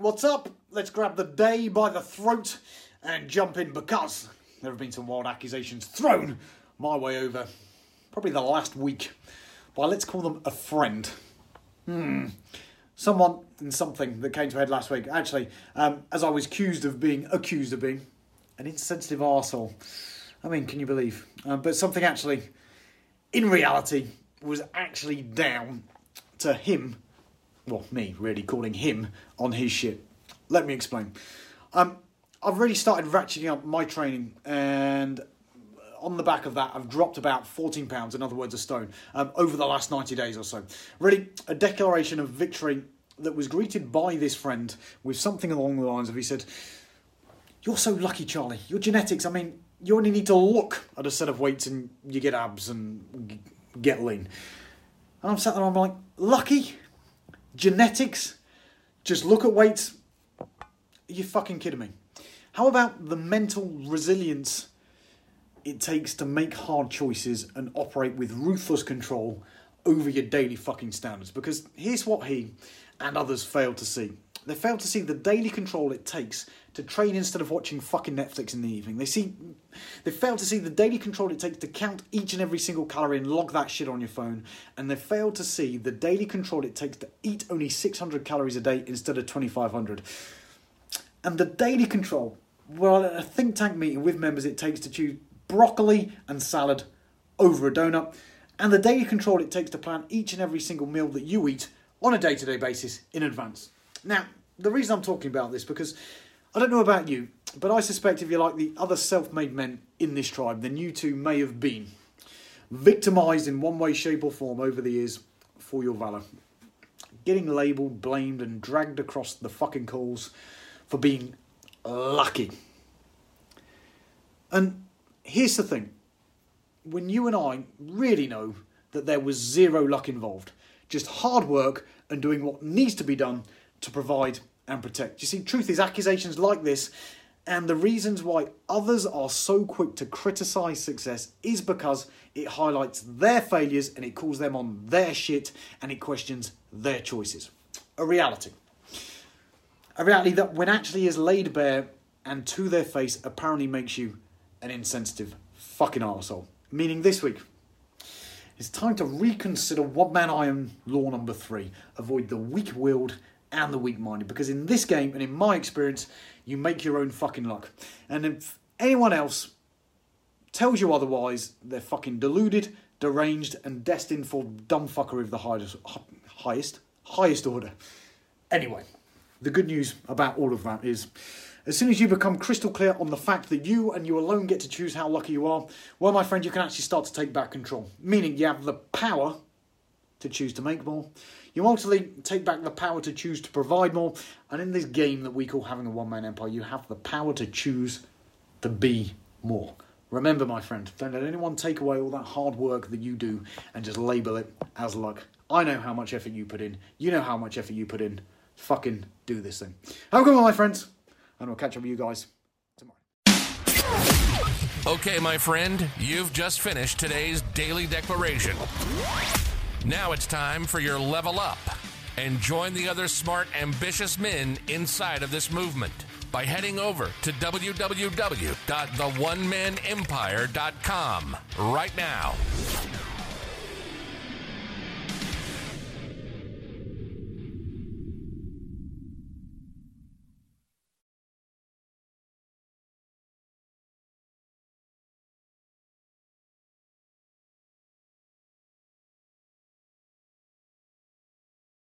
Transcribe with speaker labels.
Speaker 1: what's up? Let's grab the day by the throat and jump in because there have been some wild accusations thrown my way over probably the last week by, let's call them a friend. Hmm. Someone and something that came to head last week. Actually, um, as I was accused of being accused of being an insensitive arsehole. I mean, can you believe? Uh, but something actually, in reality, was actually down to him well, me really calling him on his shit. Let me explain. Um, I've really started ratcheting up my training, and on the back of that, I've dropped about 14 pounds, in other words, a stone, um, over the last 90 days or so. Really, a declaration of victory that was greeted by this friend with something along the lines of he said, You're so lucky, Charlie. Your genetics, I mean, you only need to look at a set of weights and you get abs and get lean. And I'm sat there, I'm like, Lucky? Genetics, just look at weights. Are you fucking kidding me? How about the mental resilience it takes to make hard choices and operate with ruthless control over your daily fucking standards? Because here's what he and others fail to see. They fail to see the daily control it takes to train instead of watching fucking Netflix in the evening. They see they fail to see the daily control it takes to count each and every single calorie and log that shit on your phone. And they fail to see the daily control it takes to eat only 600 calories a day instead of 2500. And the daily control, well, at a think tank meeting with members, it takes to choose broccoli and salad over a donut. And the daily control it takes to plan each and every single meal that you eat on a day to day basis in advance. Now, the reason I'm talking about this because I don't know about you, but I suspect if you're like the other self made men in this tribe, then you too may have been victimised in one way, shape, or form over the years for your valour. Getting labelled, blamed, and dragged across the fucking coals for being lucky. And here's the thing when you and I really know that there was zero luck involved, just hard work and doing what needs to be done to provide and protect. You see, truth is, accusations like this and the reasons why others are so quick to criticize success is because it highlights their failures and it calls them on their shit and it questions their choices. A reality. A reality that, when actually is laid bare and to their face, apparently makes you an insensitive fucking arsehole. Meaning this week, it's time to reconsider one man iron law number three. Avoid the weak willed and the weak minded. Because in this game, and in my experience, you make your own fucking luck. And if anyone else tells you otherwise, they're fucking deluded, deranged, and destined for dumb fuckery of the highest, highest, highest order. Anyway, the good news about all of that is. As soon as you become crystal clear on the fact that you and you alone get to choose how lucky you are, well, my friend, you can actually start to take back control. Meaning you have the power to choose to make more, you ultimately take back the power to choose to provide more, and in this game that we call having a one man empire, you have the power to choose to be more. Remember, my friend, don't let anyone take away all that hard work that you do and just label it as luck. I know how much effort you put in. You know how much effort you put in. Fucking do this thing. Have a good one, my friends, and I'll catch up with you guys tomorrow.
Speaker 2: Okay, my friend, you've just finished today's daily declaration. Now it's time for your level up and join the other smart, ambitious men inside of this movement by heading over to www.theonemanemempire.com right now.